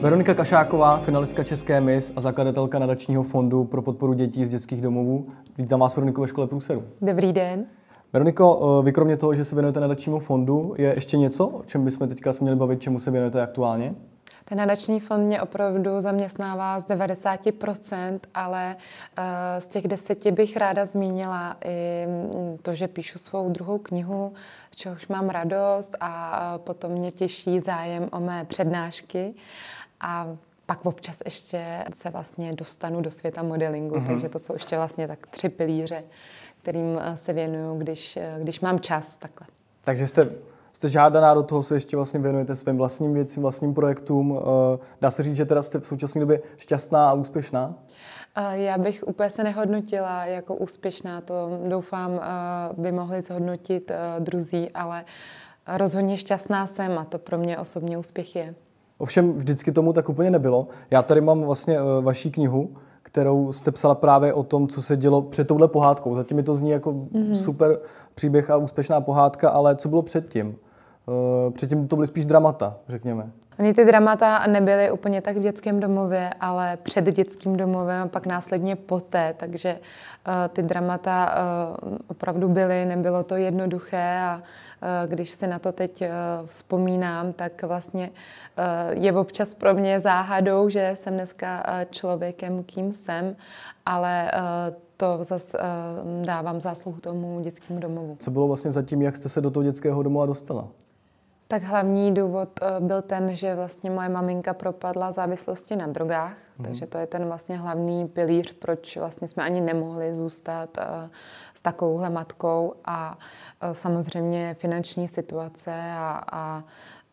Veronika Kašáková, finalistka České mis a zakladatelka nadačního fondu pro podporu dětí z dětských domovů. Vítám vás, Veroniko, ve škole Průseru. Dobrý den. Veroniko, vy kromě toho, že se věnujete nadačnímu fondu, je ještě něco, o čem bychom teďka se měli bavit, čemu se věnujete aktuálně? Ten nadační fond mě opravdu zaměstnává z 90%, ale eh, z těch deseti bych ráda zmínila i mm, to, že píšu svou druhou knihu, z čehož mám radost a potom mě těší zájem o mé přednášky. A pak občas ještě se vlastně dostanu do světa modelingu, mm-hmm. takže to jsou ještě vlastně tak tři pilíře, kterým eh, se věnuju, když, eh, když mám čas takhle. Takže jste jste žádaná do toho, se ještě vlastně věnujete svým vlastním věcím, vlastním projektům. Eh, dá se říct, že teda jste v současné době šťastná a úspěšná? Já bych úplně se nehodnotila jako úspěšná, to doufám by mohli zhodnotit druzí, ale rozhodně šťastná jsem a to pro mě osobně úspěch je. Ovšem vždycky tomu tak úplně nebylo. Já tady mám vlastně vaší knihu, kterou jste psala právě o tom, co se dělo před touhle pohádkou. Zatím mi to zní jako mm-hmm. super příběh a úspěšná pohádka, ale co bylo předtím? Eh, předtím to byly spíš dramata, řekněme. Oni ty dramata nebyly úplně tak v dětském domově, ale před dětským domovem a pak následně poté, takže uh, ty dramata uh, opravdu byly, nebylo to jednoduché a uh, když si na to teď vzpomínám, tak vlastně je občas pro mě záhadou, že jsem dneska člověkem, kým jsem, ale to zase dávám zásluhu tomu dětskému domovu. Co bylo vlastně zatím, jak jste se do toho dětského domova dostala? Tak hlavní důvod eh, byl ten, že vlastně moje maminka propadla závislosti na drogách, mm. takže to je ten vlastně hlavní pilíř, proč vlastně jsme ani nemohli zůstat eh, s takovouhle matkou a eh, samozřejmě finanční situace a, a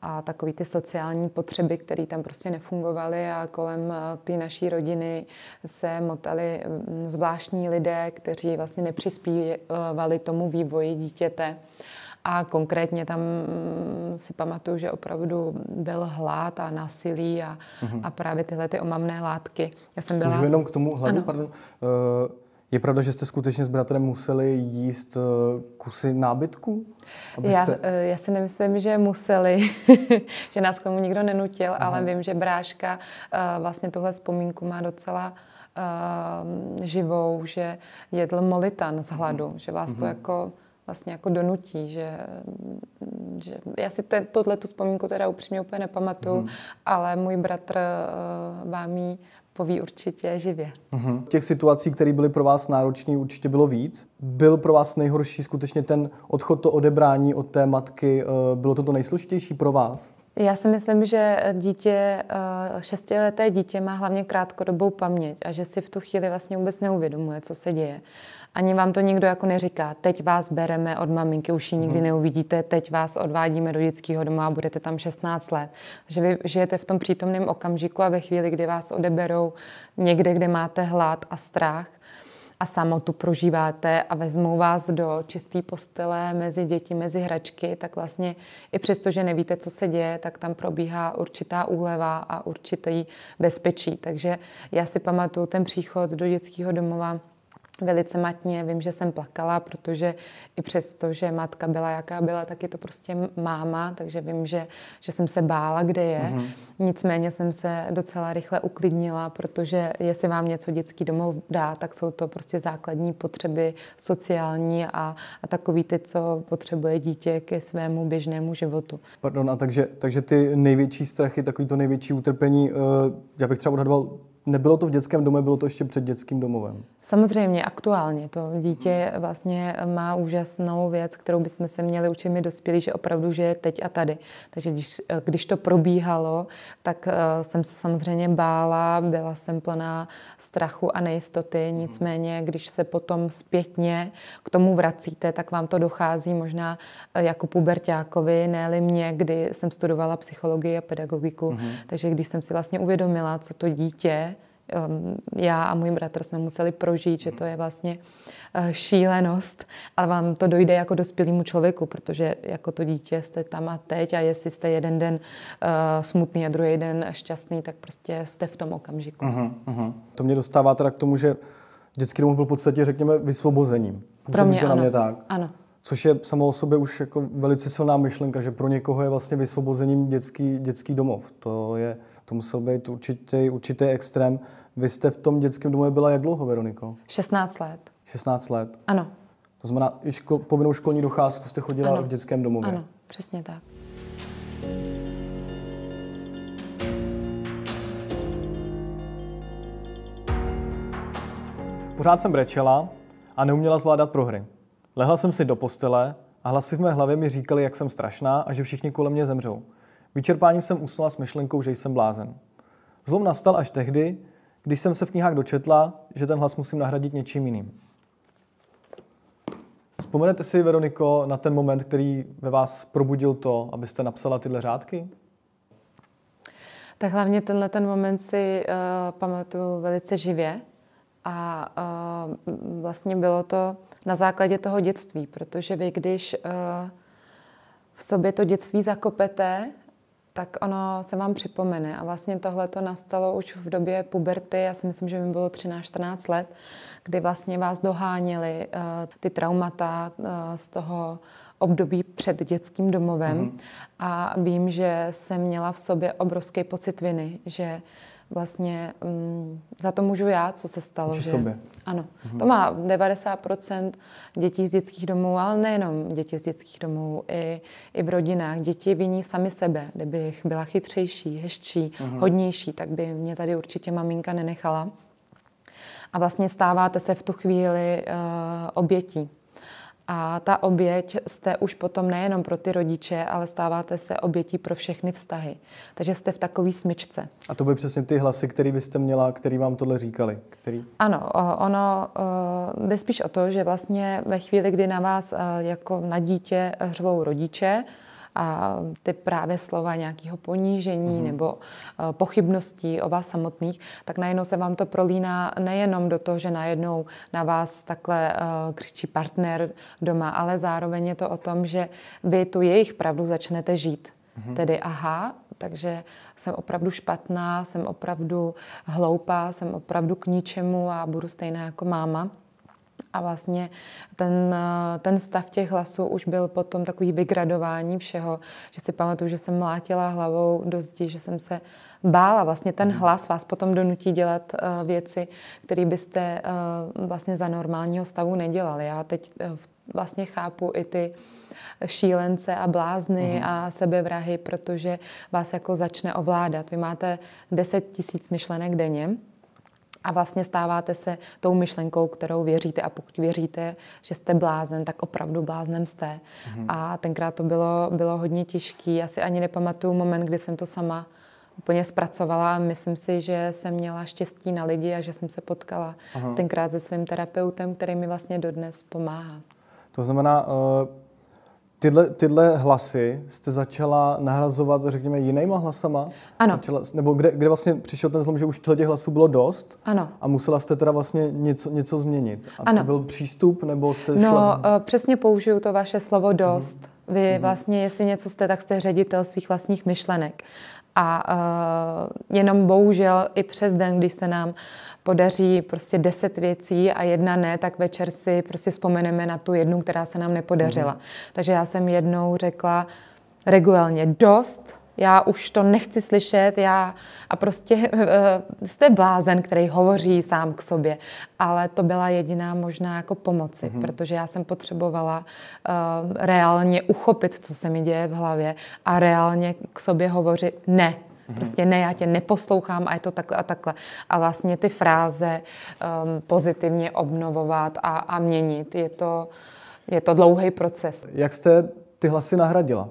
a takový ty sociální potřeby, které tam prostě nefungovaly a kolem té naší rodiny se motali mm, zvláštní lidé, kteří vlastně nepřispívali tomu vývoji dítěte. A konkrétně tam mm, si pamatuju, že opravdu byl hlad a násilí a, mm-hmm. a právě tyhle ty omamné látky. Já jsem byla... Můžu jenom k tomu hladu, ano. pardon. Uh, je pravda, že jste skutečně s bratrem museli jíst uh, kusy nábytku? Abyste... Já, uh, já si nemyslím, že museli, že nás k tomu nikdo nenutil, Aha. ale vím, že bráška vlastně tuhle vzpomínku má docela živou, že jedl molitan z hladu, uh-huh. že vás to uh-huh. jako vlastně jako donutí, že, že já si tohle tu vzpomínku teda upřímně úplně nepamatuju, mm. ale můj bratr uh, vám ji poví určitě živě. Mm-hmm. Těch situací, které byly pro vás náročné, určitě bylo víc. Byl pro vás nejhorší skutečně ten odchod, to odebrání od té matky? Uh, bylo to to nejsložitější pro vás? Já si myslím, že dítě, uh, šestileté dítě má hlavně krátkodobou paměť a že si v tu chvíli vlastně vůbec neuvědomuje, co se děje. Ani vám to nikdo jako neříká, teď vás bereme od maminky, už ji nikdy mhm. neuvidíte, teď vás odvádíme do dětského doma a budete tam 16 let. Takže vy žijete v tom přítomném okamžiku a ve chvíli, kdy vás odeberou někde, kde máte hlad a strach, a samotu prožíváte a vezmou vás do čisté postele mezi děti, mezi hračky, tak vlastně i přesto, že nevíte, co se děje, tak tam probíhá určitá úleva a určitý bezpečí. Takže já si pamatuju ten příchod do dětského domova velice matně. Vím, že jsem plakala, protože i přesto, že matka byla jaká byla, tak je to prostě máma, takže vím, že, že jsem se bála, kde je. Mm-hmm. Nicméně jsem se docela rychle uklidnila, protože jestli vám něco dětský domov dá, tak jsou to prostě základní potřeby sociální a, a takový ty, co potřebuje dítě ke svému běžnému životu. Pardon, a takže, takže ty největší strachy, takový to největší utrpení, uh, já bych třeba odhadoval Nebylo to v dětském domě, bylo to ještě před dětským domovem? Samozřejmě, aktuálně. To dítě vlastně má úžasnou věc, kterou bychom se měli učit my dospělí, že opravdu žije teď a tady. Takže když, když to probíhalo, tak uh, jsem se samozřejmě bála, byla jsem plná strachu a nejistoty. Nicméně, když se potom zpětně k tomu vracíte, tak vám to dochází možná eh, jako pubertákovi, ne mě, kdy jsem studovala psychologii a pedagogiku. Mm-hmm. Takže když jsem si vlastně uvědomila, co to dítě já a můj bratr jsme museli prožít, že to je vlastně eh, šílenost, ale vám to dojde jako dospělému člověku, protože jako to dítě jste tam a teď a jestli jste jeden den uh, smutný a druhý den šťastný, tak prostě jste v tom okamžiku. Uh-huh, uh-huh. To mě dostává teda k tomu, že dětský domov byl v podstatě, řekněme, vysvobozením. Působí Pro mě to na ano. mě tak. Ano. Což je samo o sobě už jako velice silná myšlenka, že pro někoho je vlastně vysvobozením dětský, dětský domov. To, je, to musel být určitý, určitý extrém. Vy jste v tom dětském domově byla jak dlouho, Veroniko? 16 let. 16 let? Ano. To znamená, i ško, povinnou školní docházku jste chodila ano. v dětském domově? Ano, přesně tak. Pořád jsem brečela a neuměla zvládat prohry. Lehla jsem si do postele a hlasy v mé hlavě mi říkali, jak jsem strašná a že všichni kolem mě zemřou. Vyčerpáním jsem usnula s myšlenkou, že jsem blázen. Zlom nastal až tehdy, když jsem se v knihách dočetla, že ten hlas musím nahradit něčím jiným. Vzpomenete si, Veroniko, na ten moment, který ve vás probudil to, abyste napsala tyhle řádky? Tak hlavně tenhle ten moment si uh, pamatuju velice živě a uh, vlastně bylo to na základě toho dětství, protože vy, když uh, v sobě to dětství zakopete, tak ono se vám připomene. A vlastně tohle to nastalo už v době puberty, já si myslím, že mi bylo 13-14 let, kdy vlastně vás doháněly uh, ty traumata uh, z toho období před dětským domovem. Mm-hmm. A vím, že jsem měla v sobě obrovský pocit viny, že vlastně um, za to můžu já, co se stalo. že, sobě. Ano. Mm-hmm. To má 90% dětí z dětských domů, ale nejenom děti z dětských domů, i, i v rodinách. Děti viní sami sebe. Kdybych byla chytřejší, hezčí, mm-hmm. hodnější, tak by mě tady určitě maminka nenechala. A vlastně stáváte se v tu chvíli uh, obětí. A ta oběť jste už potom nejenom pro ty rodiče, ale stáváte se obětí pro všechny vztahy. Takže jste v takové smyčce. A to byly přesně ty hlasy, které byste měla, který vám tohle říkali? Který... Ano, ono jde spíš o to, že vlastně ve chvíli, kdy na vás jako na dítě hřvou rodiče, a ty právě slova nějakého ponížení mm-hmm. nebo uh, pochybností o vás samotných, tak najednou se vám to prolíná nejenom do toho, že najednou na vás takhle uh, křičí partner doma, ale zároveň je to o tom, že vy tu jejich pravdu začnete žít. Mm-hmm. Tedy aha, takže jsem opravdu špatná, jsem opravdu hloupá, jsem opravdu k ničemu a budu stejná jako máma. A vlastně ten, ten stav těch hlasů už byl potom takový vygradování všeho, že si pamatuju, že jsem mlátila hlavou do zdi, že jsem se bála. Vlastně ten mhm. hlas vás potom donutí dělat uh, věci, které byste uh, vlastně za normálního stavu nedělali. Já teď uh, vlastně chápu i ty šílence a blázny uh-huh. a sebevrahy, protože vás jako začne ovládat. Vy máte 10 tisíc myšlenek denně, a vlastně stáváte se tou myšlenkou, kterou věříte a pokud věříte, že jste blázen, tak opravdu bláznem jste. Mm-hmm. A tenkrát to bylo, bylo hodně těžký. Já si ani nepamatuju moment, kdy jsem to sama úplně zpracovala. Myslím si, že jsem měla štěstí na lidi a že jsem se potkala Aha. tenkrát se svým terapeutem, který mi vlastně dodnes pomáhá. To znamená, uh Tyhle, tyhle hlasy jste začala nahrazovat, řekněme, jinýma hlasama? Ano. Začala, nebo kde, kde vlastně přišel ten zlom, že už těch hlasů bylo dost? Ano. A musela jste teda vlastně něco, něco změnit? A ano. to byl přístup, nebo jste no, šla... No, přesně použiju to vaše slovo dost. Uh-huh. Vy vlastně, jestli něco jste, tak jste ředitel svých vlastních myšlenek. A uh, jenom bohužel i přes den, když se nám podaří prostě deset věcí a jedna ne, tak večer si prostě vzpomeneme na tu jednu, která se nám nepodařila. Mm-hmm. Takže já jsem jednou řekla regulárně dost, já už to nechci slyšet, já a prostě uh, jste blázen, který hovoří sám k sobě, ale to byla jediná možná jako pomoci, mm-hmm. protože já jsem potřebovala uh, reálně uchopit, co se mi děje v hlavě a reálně k sobě hovořit ne, Mm-hmm. Prostě ne, já tě neposlouchám a je to takhle a takhle. A vlastně ty fráze um, pozitivně obnovovat a, a měnit, je to, je to dlouhý proces. Jak jste ty hlasy nahradila?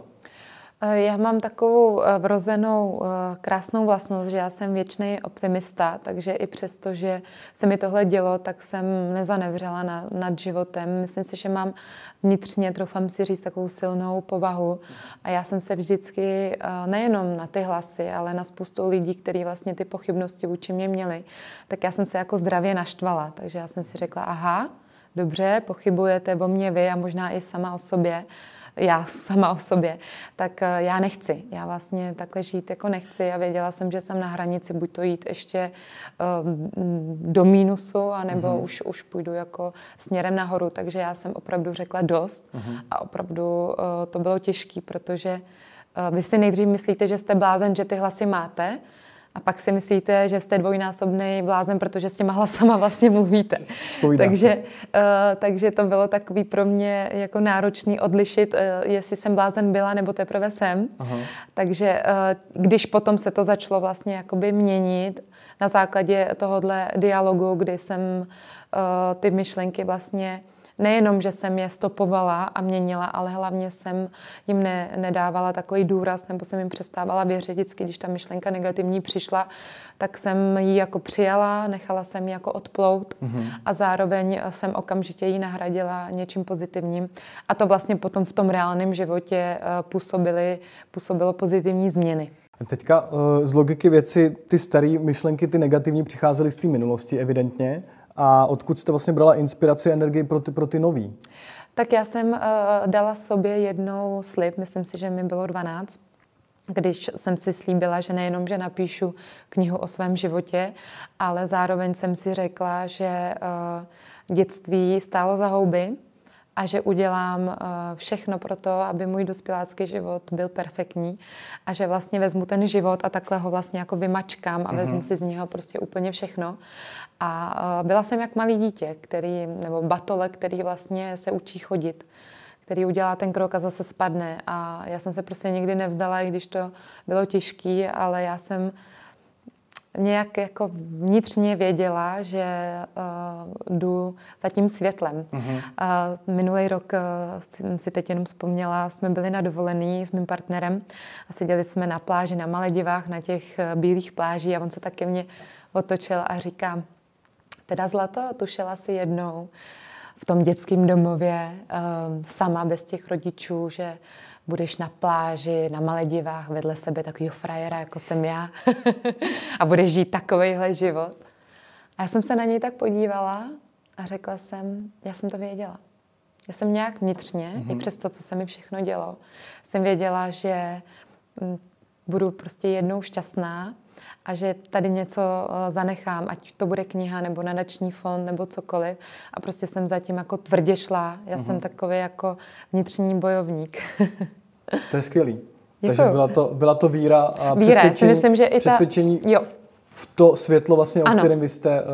Eh, já mám takovou eh, vrozenou eh, krásnou vlastnost, že já jsem věčný optimista, takže i přesto, že se mi tohle dělo, tak jsem nezanevřela na, nad životem. Myslím si, že mám vnitřně, troufám si říct, takovou silnou povahu. A já jsem se vždycky nejenom na ty hlasy, ale na spoustu lidí, kteří vlastně ty pochybnosti vůči mě měli, tak já jsem se jako zdravě naštvala. Takže já jsem si řekla, aha, dobře, pochybujete o mě vy a možná i sama o sobě, já sama o sobě, tak eh, já nechci. Já vlastně takhle žít jako nechci a věděla jsem, že jsem na hranici buď to jít ještě um, do mínusu, anebo mm-hmm. už, už půjdu jako směrem nahoru, takže já jsem opravdu řekla dost mm-hmm. a opravdu uh, to bylo těžké, protože uh, vy si nejdřív myslíte, že jste blázen, že ty hlasy máte, a pak si myslíte, že jste dvojnásobný blázen, protože s těma hlasama vlastně mluvíte. Takže, uh, takže to bylo takový pro mě jako náročný odlišit, uh, jestli jsem blázen byla nebo teprve jsem. Aha. Takže uh, když potom se to začalo vlastně jakoby měnit na základě tohohle dialogu, kdy jsem uh, ty myšlenky vlastně nejenom, že jsem je stopovala a měnila, ale hlavně jsem jim ne, nedávala takový důraz, nebo jsem jim přestávala věřit vždycky, když ta myšlenka negativní přišla, tak jsem ji jako přijala, nechala jsem ji jako odplout mm-hmm. a zároveň jsem okamžitě ji nahradila něčím pozitivním. A to vlastně potom v tom reálném životě eh, působily, působilo pozitivní změny. Teďka eh, z logiky věci ty staré myšlenky, ty negativní přicházely z té minulosti evidentně. A odkud jste vlastně brala inspiraci a energii pro ty, pro ty nový? Tak já jsem uh, dala sobě jednou slib, myslím si, že mi bylo 12, když jsem si slíbila, že nejenom, že napíšu knihu o svém životě, ale zároveň jsem si řekla, že uh, dětství stálo za houby, a že udělám uh, všechno pro to, aby můj dospělácký život byl perfektní a že vlastně vezmu ten život a takhle ho vlastně jako vymačkám a mm-hmm. vezmu si z něho prostě úplně všechno. A uh, byla jsem jak malý dítě, který, nebo batole, který vlastně se učí chodit který udělá ten krok a zase spadne. A já jsem se prostě nikdy nevzdala, i když to bylo těžké, ale já jsem nějak jako vnitřně věděla, že uh, jdu za tím světlem. Mm-hmm. Uh, minulý rok uh, si teď jenom vzpomněla, jsme byli na dovolený s mým partnerem a seděli jsme na pláži na Maledivách, na těch uh, bílých pláží a on se tak ke mně otočil a říká, teda Zlato, tušila si jednou v tom dětském domově uh, sama bez těch rodičů, že budeš na pláži, na Maledivách, vedle sebe takového frajera, jako jsem já a budeš žít takovejhle život. A já jsem se na něj tak podívala a řekla jsem, já jsem to věděla. Já jsem nějak vnitřně, mm-hmm. i přes to, co se mi všechno dělo, jsem věděla, že mm, budu prostě jednou šťastná a že tady něco eh, zanechám, ať to bude kniha nebo nadační fond nebo cokoliv. A prostě jsem zatím jako tvrdě šla. Já mm-hmm. jsem takový jako vnitřní bojovník. to je skvělý. Děkuju. Takže byla to, byla to víra a víra, přesvědčení, myslím, že i ta... přesvědčení jo. v to světlo, vlastně, o ano. kterém vy jste uh,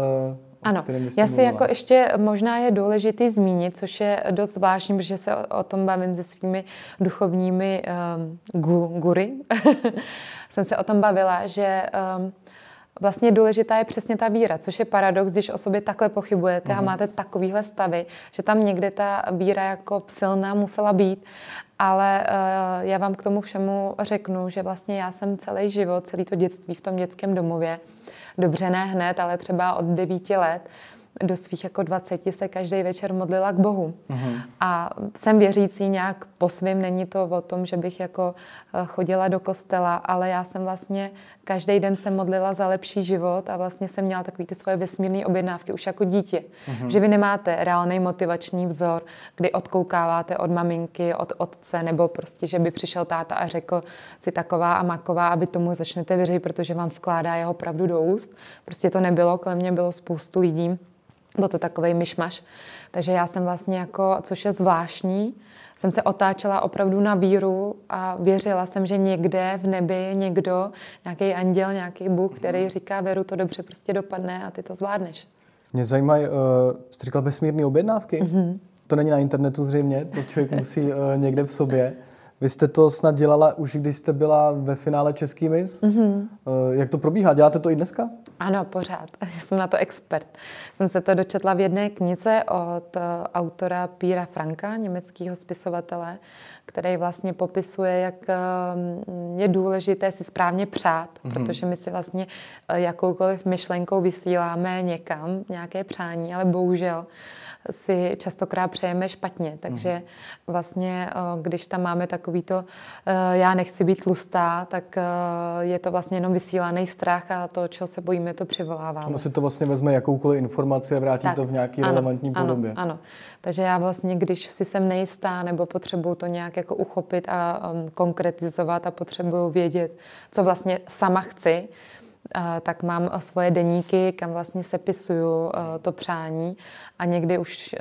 ano, já si jako ještě možná je důležitý zmínit, což je dost zvláštní, protože se o, o tom bavím se svými duchovními um, gu, gury. Jsem se o tom bavila, že um, vlastně důležitá je přesně ta víra, což je paradox, když o sobě takhle pochybujete mm-hmm. a mhm. máte takovýhle stavy, že tam někde ta víra jako silná musela být. Ale uh, já vám k tomu všemu řeknu, že vlastně já jsem celý život, celý to dětství v tom dětském domově, dobře ne hned, ale třeba od devíti let, do svých jako 20 se každý večer modlila k Bohu. Mm-hmm. A jsem věřící nějak po svým, není to o tom, že bych jako eh, chodila do kostela, ale já jsem vlastně každý den se modlila za lepší život a vlastně jsem měla takový ty svoje vesmírné objednávky už jako dítě. Mm-hmm. Že vy nemáte reálný motivační vzor, kdy odkoukáváte od maminky, od otce, nebo prostě, že by přišel táta a řekl si taková a maková, aby tomu začnete věřit, protože vám vkládá jeho pravdu do úst. Prostě to nebylo, kolem mě bylo spoustu lidí, byl to takový myšmaš. Takže já jsem vlastně jako, což je zvláštní, jsem se otáčela opravdu na víru a věřila jsem, že někde v nebi je někdo, nějaký anděl, nějaký Bůh, který mhm. říká, Veru, to dobře prostě dopadne a ty to zvládneš. Mě zajímají, uh, jste říkal vesmírné objednávky? Mm-hmm. To není na internetu zřejmě, to člověk musí uh, někde v sobě. Vy jste to snad dělala už, když jste byla ve finále Český mis. Mm-hmm. Jak to probíhá? Děláte to i dneska? Ano, pořád. Já jsem na to expert. Jsem se to dočetla v jedné knize od eh, autora Píra Franka, německého spisovatele, který vlastně popisuje, jak eh, je důležité si správně přát, mm-hmm. protože my si vlastně jakoukoliv myšlenkou vysíláme někam nějaké přání, ale bohužel si častokrát přejeme špatně. Takže mhm. vlastně, když tam máme takový to, eh, já nechci být tlustá, tak eh, je to vlastně jenom vysílaný strach a to, čeho se bojíme, to přivolává. Ono si to vlastně vezme jakoukoliv informaci a vrátí tak, to v nějaký ano, relevantní ano, podobě. Ano, takže já vlastně, když si jsem nejistá nebo potřebuju to nějak jako uchopit a um, konkretizovat a potřebuju vědět, co vlastně sama chci, tak mám svoje deníky, kam vlastně sepisuju to přání. A někdy už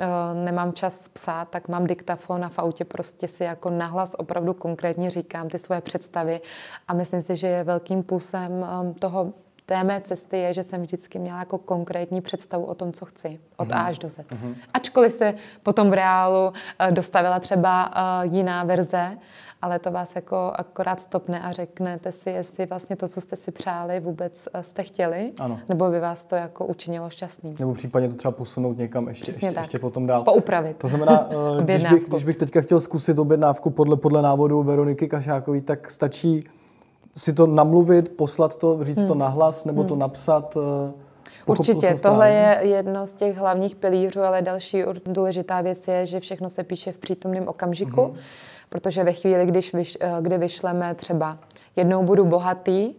nemám čas psát, tak mám diktafon a v autě prostě si jako nahlas opravdu konkrétně říkám ty svoje představy. A myslím si, že je velkým plusem toho té mé cesty je, že jsem vždycky měla jako konkrétní představu o tom, co chci. Od A až do Z. Mm-hmm. Ačkoliv se potom v reálu dostavila třeba jiná verze, ale to vás jako akorát stopne a řeknete si, jestli vlastně to, co jste si přáli, vůbec eh, jste chtěli, ano. nebo by vás to jako učinilo šťastný. Nebo případně to třeba posunout někam ještě, ještě, ještě potom dál. Poupravit. To znamená, eh, když, bych, když bych teďka chtěl zkusit objednávku podle, podle návodu Veroniky Kašákový, tak stačí si to namluvit, poslat to, říct hmm. to nahlas, nebo hmm. to napsat. Eh, Určitě, tohle je jedno z těch hlavních pilířů, ale další důležitá věc je, že všechno se píše v přítomném okamžiku. Hmm Protože ve chvíli, když vyš, eh, kdy vyšleme třeba jednou budu bohatý,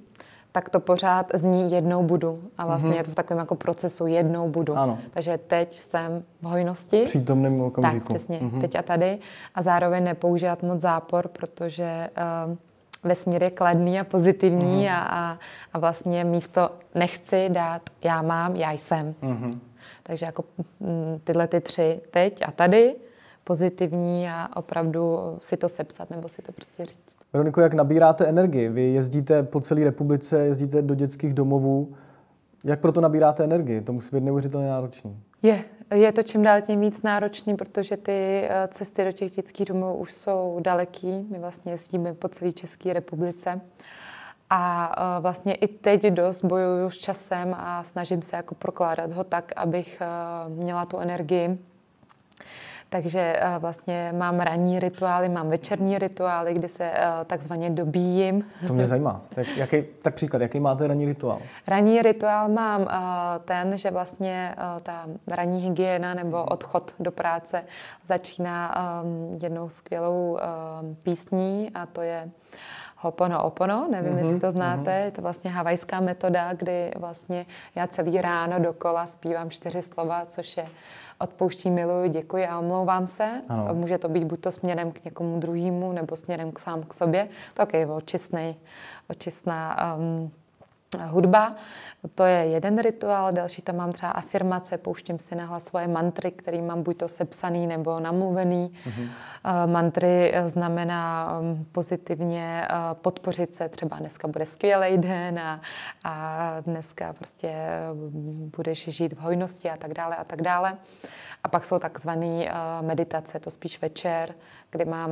tak to pořád zní jednou budu. A vlastně mm-hmm. je to v takovém jako procesu jednou budu. Ano. Takže teď jsem v hojnosti. V přítomném okamžiku. Tak, přesně. Mm-hmm. Teď a tady. A zároveň nepoužívat moc zápor, protože uh, vesmír je kladný a pozitivní mm-hmm. a, a, a vlastně místo nechci dát já mám, já jsem. Mm-hmm. Takže jako mm, tyhle ty tři teď a tady pozitivní a opravdu si to sepsat nebo si to prostě říct. Veroniko, jak nabíráte energii? Vy jezdíte po celé republice, jezdíte do dětských domovů. Jak proto nabíráte energii? To musí být neuvěřitelně náročný. Je, je to čím dál tím víc náročný, protože ty eh, cesty do těch dětských domovů už jsou daleký. My vlastně jezdíme po celé České republice. A eh, vlastně i teď dost bojuju s časem a snažím se jako prokládat ho tak, abych eh, měla tu energii takže eh, vlastně mám ranní rituály, mám večerní rituály, kdy se eh, takzvaně dobíjím. To mě zajímá. Tak, jaký, tak příklad, jaký máte ranní rituál? Ranní rituál mám eh, ten, že vlastně ta ranní hygiena nebo odchod do práce začíná jednou skvělou písní a to je Hopono Opono, nevím, mm-hmm, jestli to znáte, mm-hmm. je to vlastně havajská metoda, kdy vlastně já celý ráno dokola zpívám čtyři slova, což je odpouštím, miluji, děkuji a omlouvám se. Ano. Může to být buď to směrem k někomu druhému, nebo směrem k sám k sobě. To je očistný, očistná um, hudba. To je jeden rituál, další tam mám třeba afirmace, pouštím si nahlas svoje mantry, který mám buď to sepsaný nebo namluvený. Mm-hmm. Mantry znamená um, pozitivně podpořit se, třeba dneska bude skvělý den a, a dneska prostě budeš žít v hojnosti a tak dále a tak dále. A pak jsou takzvané meditace, to spíš večer, kdy mám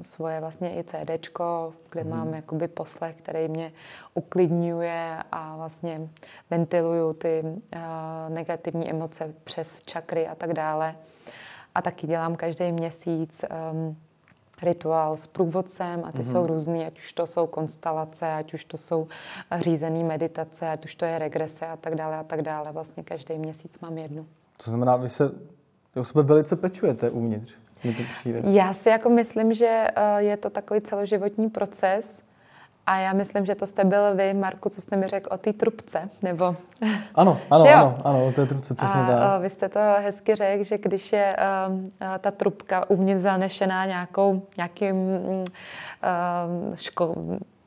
svoje vlastně i CDčko, kde mm. mám jakoby poslech, který mě uklidňuje a vlastně ventiluju ty negativní emoce přes čakry a tak dále. A taky dělám každý měsíc um, rituál s průvodcem a ty mm-hmm. jsou různý, ať už to jsou konstelace, ať už to jsou řízené meditace, ať už to je regrese a tak dále a tak dále. Vlastně každý měsíc mám jednu. To znamená, vy se o sebe velice pečujete uvnitř. Mi to přijde. Já si jako myslím, že eh, je to takový celoživotní proces, a já myslím, že to jste byl vy, Marku, co jste mi řekl o té trubce, nebo... Ano, ano, ano, ano, o té trubce, přesně a, tak. vy jste to hezky řekl, že když je um, ta trubka uvnitř zanešená nějakou, nějakým um, ško,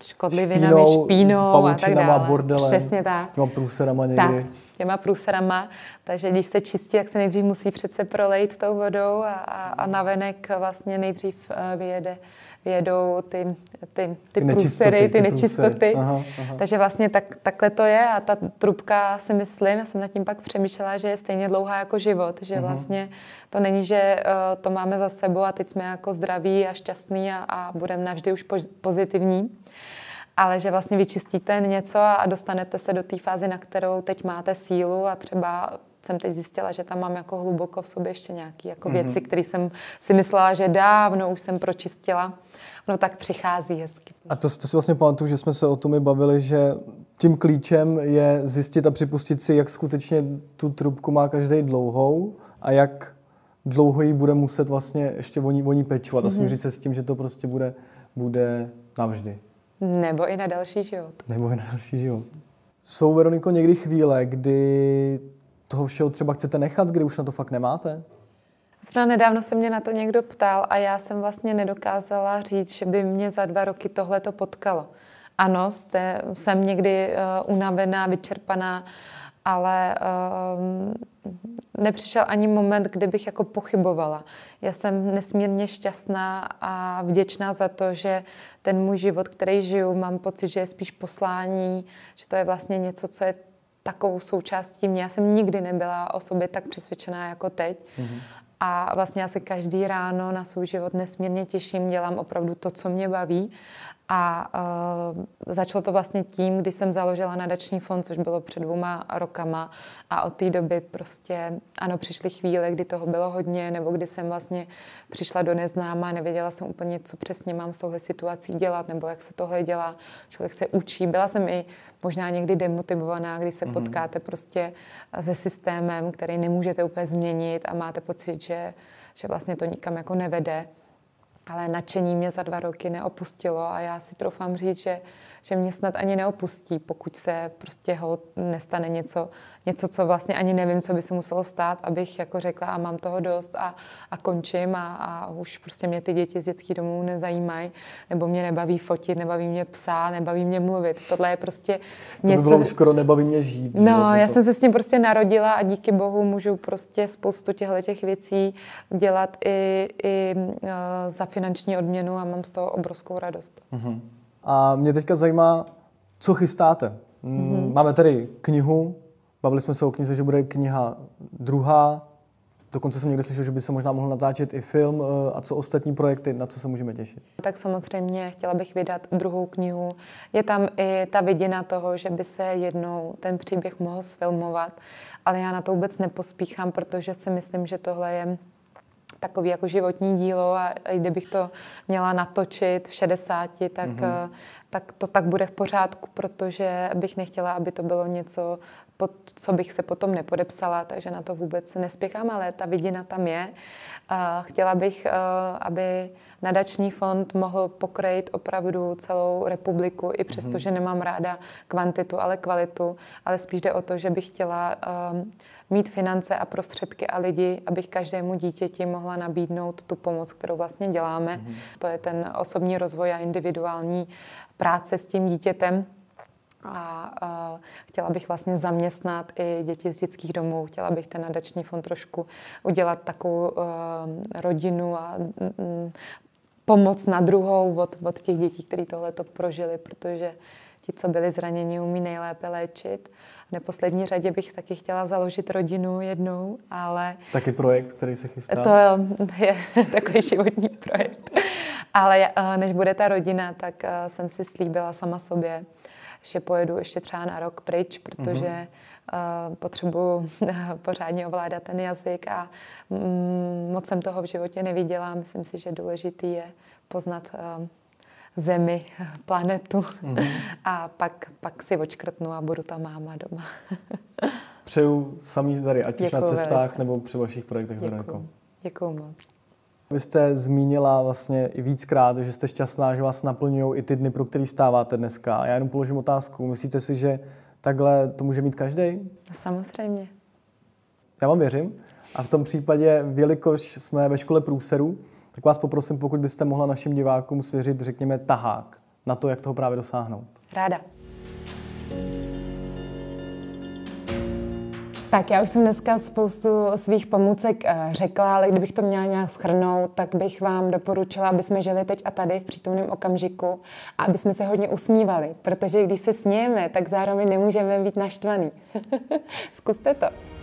škodlivinami, špínou, špínou a tak dále. bordelem, Přesně tak. Těma průserama někdy. Tak, těma průserama. Takže když se čistí, jak se nejdřív musí přece prolejt tou vodou a, a, a navenek vlastně nejdřív uh, vyjede jedou ty, ty, ty, ty průsery, ty, ty nečistoty. Aha, aha. Takže vlastně tak, takhle to je a ta trubka si myslím, já jsem nad tím pak přemýšlela, že je stejně dlouhá jako život, že uh-huh. vlastně to není, že uh, to máme za sebou a teď jsme jako zdraví a šťastní a, a budeme navždy už pozitivní, ale že vlastně vyčistíte něco a dostanete se do té fázy, na kterou teď máte sílu a třeba jsem teď zjistila, že tam mám jako hluboko v sobě ještě nějaké jako mm-hmm. věci, které jsem si myslela, že dávno už jsem pročistila. No tak přichází hezky. A to, to si vlastně pamatuju, že jsme se o tom i bavili, že tím klíčem je zjistit a připustit si, jak skutečně tu trubku má každý dlouhou a jak dlouho jí bude muset vlastně ještě o ní, o ní pečovat mm-hmm. a mhm. smířit se s tím, že to prostě bude, bude navždy. Nebo i na další život. Nebo i na další život. Jsou, Veroniko, někdy chvíle, kdy toho všeho třeba chcete nechat, kdy už na to fakt nemáte? Zrovna nedávno se mě na to někdo ptal a já jsem vlastně nedokázala říct, že by mě za dva roky tohle to potkalo. Ano, jste, jsem někdy uh, unavená, vyčerpaná, ale uh, nepřišel ani moment, kdy bych jako pochybovala. Já jsem nesmírně šťastná a vděčná za to, že ten můj život, který žiju, mám pocit, že je spíš poslání, že to je vlastně něco, co je takovou součástí mě. Já jsem nikdy nebyla o sobě tak přesvědčená jako teď. Mm-hmm. A vlastně já se každý ráno na svůj život nesmírně těším, dělám opravdu to, co mě baví. A uh, začalo to vlastně tím, kdy jsem založila nadační fond, což bylo před dvouma rokama. A od té doby prostě, ano, přišly chvíle, kdy toho bylo hodně, nebo kdy jsem vlastně přišla do neznáma, nevěděla jsem úplně, co přesně mám s touhle situací dělat, nebo jak se tohle dělá. Člověk se učí. Byla jsem i možná někdy demotivovaná, kdy se mm-hmm. potkáte prostě se systémem, který nemůžete úplně změnit a máte pocit, že, že vlastně to nikam jako nevede ale nadšení mě za dva roky neopustilo a já si troufám říct, že, že mě snad ani neopustí, pokud se prostě ho nestane něco, něco, co vlastně ani nevím, co by se muselo stát, abych jako řekla a mám toho dost a, a končím a, a už prostě mě ty děti z dětských domů nezajímají, nebo mě nebaví fotit, nebaví mě psát, nebaví mě mluvit. Tohle je prostě něco... To by bylo skoro nebaví mě žít. No, že? já jsem se s tím prostě narodila a díky bohu můžu prostě spoustu těchto těch věcí dělat i, i uh, za finanční odměnu a mám z toho obrovskou radost. Uh-huh. A mě teďka zajímá, co chystáte. Mm-hmm. Máme tady knihu, bavili jsme se o knize, že bude kniha druhá, Dokonce jsem někde slyšel, že by se možná mohl natáčet i film. Eh, a co ostatní projekty, na co se můžeme těšit? Tak samozřejmě chtěla bych vydat druhou knihu. Je tam i ta vidina toho, že by se jednou ten příběh mohl sfilmovat, ale já na to vůbec nepospíchám, protože si myslím, že tohle je takový jako životní dílo a kdybych to měla natočit v 60, tak, mm-hmm. tak to tak bude v pořádku, protože bych nechtěla, aby to bylo něco, pod co bych se potom nepodepsala, takže na to vůbec nespěchám, ale ta vidina tam je. Chtěla bych, eh, aby nadační fond mohl pokrejit opravdu celou republiku, i přesto, mm-hmm. že nemám ráda kvantitu, ale kvalitu, ale spíš jde o to, že bych chtěla um, mít finance a prostředky a lidi, abych každému dítěti mohla nabídnout tu pomoc, kterou vlastně děláme. Mm-hmm. To je ten osobní rozvoj a individuální práce s tím dítětem. A uh, chtěla bych vlastně zaměstnat i děti z dětských domů. Chtěla bych ten nadační fond trošku udělat takovou uh, rodinu a um, pomoc na druhou od, od těch dětí, které tohle to prožili, protože ti, co byli zraněni, umí nejlépe léčit. V neposlední řadě bych taky chtěla založit rodinu jednou, ale... Taky projekt, který se chystá? To je takový životní projekt. Ale než bude ta rodina, tak jsem si slíbila sama sobě, že pojedu ještě třeba na rok pryč, protože mm-hmm. uh, potřebuji pořádně ovládat ten jazyk a mm, moc jsem toho v životě neviděla. Myslím si, že důležitý je poznat uh, Zemi, planetu mm-hmm. a pak, pak si očkrtnu a budu ta máma doma. Přeju samý zdary, ať už na cestách velice. nebo při vašich projektech. Děkuju. Děkuju moc. Vy jste zmínila vlastně i víckrát, že jste šťastná, že vás naplňují i ty dny, pro který stáváte dneska. Já jenom položím otázku. Myslíte si, že takhle to může mít každý? Samozřejmě. Já vám věřím. A v tom případě, jelikož jsme ve škole průserů, tak vás poprosím, pokud byste mohla našim divákům svěřit, řekněme, tahák na to, jak toho právě dosáhnout. Ráda. Tak já už jsem dneska spoustu svých pomůcek eh, řekla, ale kdybych to měla nějak schrnout, tak bych vám doporučila, aby jsme žili teď a tady v přítomném okamžiku a aby jsme se hodně usmívali, protože když se snějeme, tak zároveň nemůžeme být naštvaný. Zkuste to.